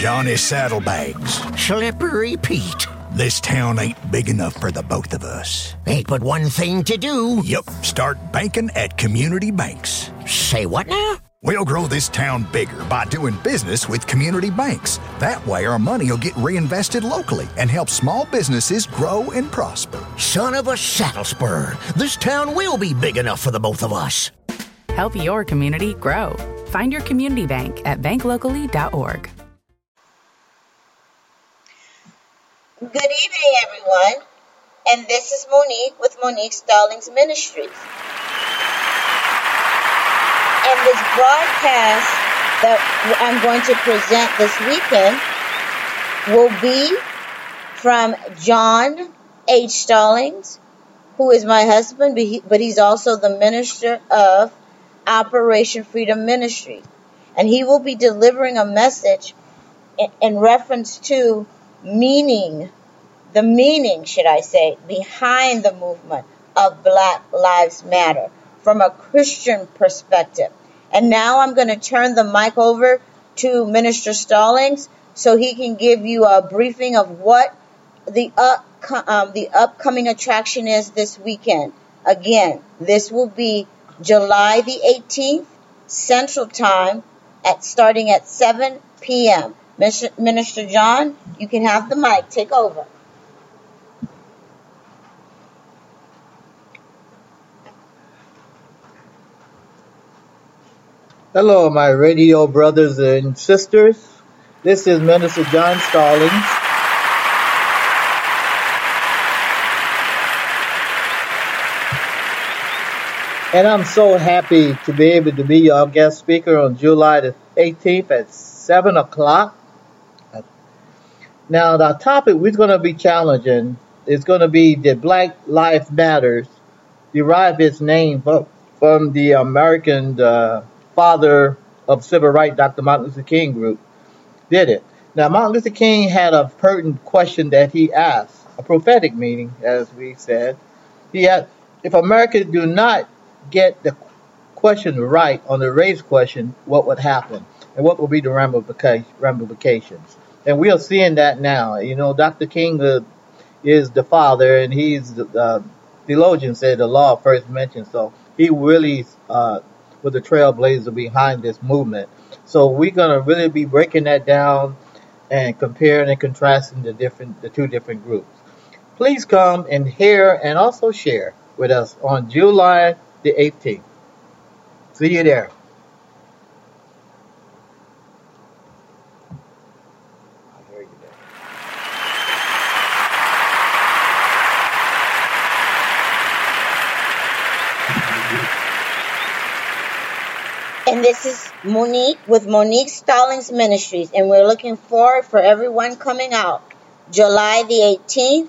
Johnny Saddlebags. Slippery Pete. This town ain't big enough for the both of us. Ain't but one thing to do. Yep, start banking at community banks. Say what now? We'll grow this town bigger by doing business with community banks. That way, our money will get reinvested locally and help small businesses grow and prosper. Son of a saddle spur. This town will be big enough for the both of us. Help your community grow. Find your community bank at banklocally.org. Good evening, everyone. And this is Monique with Monique Stallings Ministries. And this broadcast that I'm going to present this weekend will be from John H. Stallings, who is my husband, but, he, but he's also the minister of Operation Freedom Ministry. And he will be delivering a message in reference to meaning, the meaning, should I say, behind the movement of Black Lives Matter from a Christian perspective. And now I'm going to turn the mic over to Minister Stallings so he can give you a briefing of what the up, um, the upcoming attraction is this weekend. Again, this will be July the 18th, Central Time, at starting at 7 p.m. Minister John, you can have the mic. Take over. Hello, my radio brothers and sisters. This is Minister John Stallings. And I'm so happy to be able to be your guest speaker on July the 18th at 7 o'clock. Now, the topic we're going to be challenging is going to be the Black Lives Matters derive its name from the American uh, father of civil rights, Dr. Martin Luther King group, did it. Now, Martin Luther King had a pertinent question that he asked, a prophetic meaning, as we said. He asked, if America do not get the question right on the race question, what would happen? And what will be the ramifications? And we are seeing that now. You know, Dr. King uh, is the father, and he's the uh, theologian said the law first mentioned. So he really uh, with the trailblazer behind this movement. So we're gonna really be breaking that down and comparing and contrasting the different the two different groups. Please come and hear and also share with us on July the 18th. See you there. And this is Monique with Monique Stallings Ministries. And we're looking forward for everyone coming out July the 18th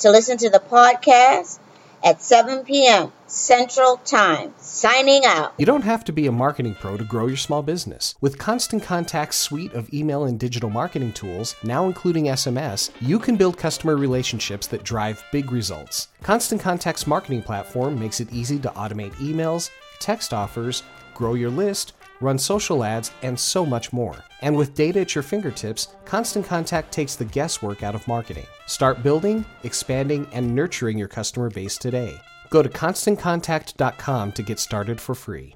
to listen to the podcast at 7 p.m. Central Time. Signing out. You don't have to be a marketing pro to grow your small business. With Constant Contact's suite of email and digital marketing tools, now including SMS, you can build customer relationships that drive big results. Constant Contact's marketing platform makes it easy to automate emails, text offers, grow your list, run social ads, and so much more. And with data at your fingertips, Constant Contact takes the guesswork out of marketing. Start building, expanding, and nurturing your customer base today. Go to constantcontact.com to get started for free.